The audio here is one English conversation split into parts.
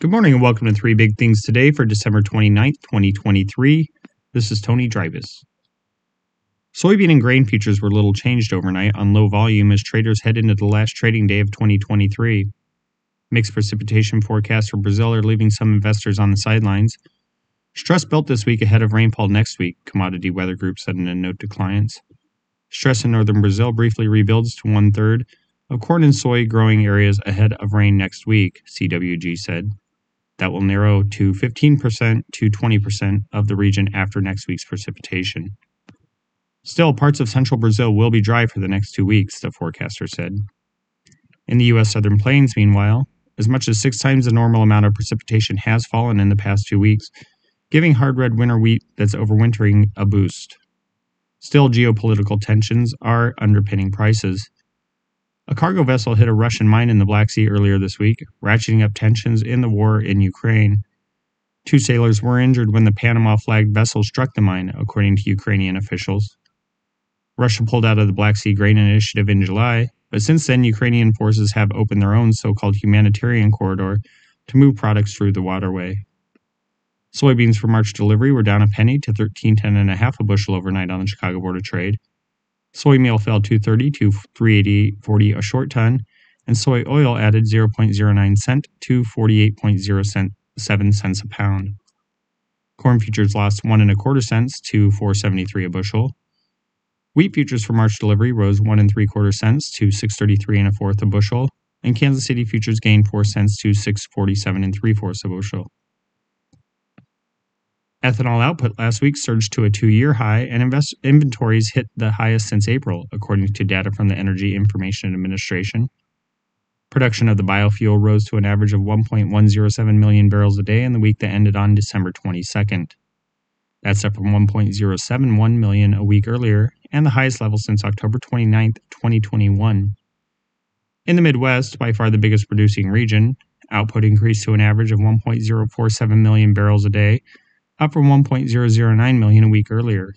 Good morning and welcome to Three Big Things today for December 29th, 2023. This is Tony Dreibus. Soybean and grain futures were little changed overnight on low volume as traders head into the last trading day of 2023. Mixed precipitation forecasts for Brazil are leaving some investors on the sidelines. Stress built this week ahead of rainfall next week, commodity weather group said in a note to clients. Stress in northern Brazil briefly rebuilds to one third of corn and soy growing areas ahead of rain next week, CWG said that will narrow to 15% to 20% of the region after next week's precipitation. Still, parts of central Brazil will be dry for the next two weeks, the forecaster said. In the U.S. Southern Plains, meanwhile, as much as six times the normal amount of precipitation has fallen in the past two weeks, giving hard red winter wheat that's overwintering a boost. Still, geopolitical tensions are underpinning prices. A cargo vessel hit a Russian mine in the Black Sea earlier this week, ratcheting up tensions in the war in Ukraine. Two sailors were injured when the Panama flagged vessel struck the mine, according to Ukrainian officials. Russia pulled out of the Black Sea Grain Initiative in July, but since then, Ukrainian forces have opened their own so called humanitarian corridor to move products through the waterway. Soybeans for March delivery were down a penny to 13.10 a bushel overnight on the Chicago Board of Trade. Soy meal fell 230 to 380.40 a short ton, and soy oil added 0.09 cent to 48.07 cents a pound. Corn futures lost one and a quarter cents to 473 a bushel. Wheat futures for March delivery rose one and three quarter cents to 633 and a fourth a bushel, and Kansas City futures gained four cents to 647 and three fourths a bushel. Ethanol output last week surged to a two year high, and invest- inventories hit the highest since April, according to data from the Energy Information Administration. Production of the biofuel rose to an average of 1.107 million barrels a day in the week that ended on December 22nd. That's up from 1.071 million a week earlier, and the highest level since October 29, 2021. In the Midwest, by far the biggest producing region, output increased to an average of 1.047 million barrels a day up from 1.009 million a week earlier.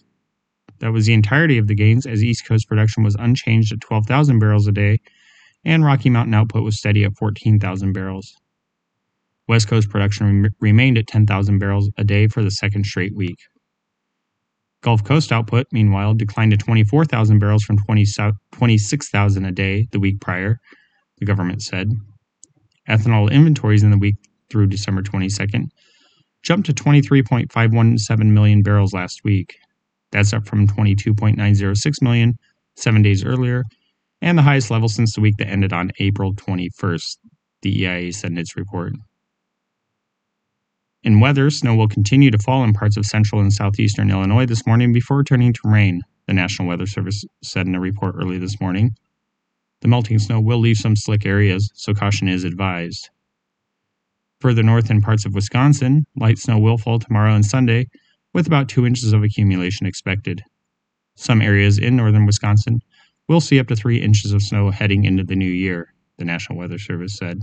That was the entirety of the gains as East Coast production was unchanged at 12,000 barrels a day and Rocky Mountain output was steady at 14,000 barrels. West Coast production re- remained at 10,000 barrels a day for the second straight week. Gulf Coast output, meanwhile, declined to 24,000 barrels from 20, 26,000 a day the week prior, the government said. Ethanol inventories in the week through December 22nd jumped to 23.517 million barrels last week. That's up from 22.906 million seven days earlier, and the highest level since the week that ended on April 21st, the EIA said in its report. In weather, snow will continue to fall in parts of central and southeastern Illinois this morning before turning to rain, the National Weather Service said in a report early this morning. The melting snow will leave some slick areas, so caution is advised. Further north in parts of Wisconsin, light snow will fall tomorrow and Sunday, with about 2 inches of accumulation expected. Some areas in northern Wisconsin will see up to 3 inches of snow heading into the new year, the National Weather Service said.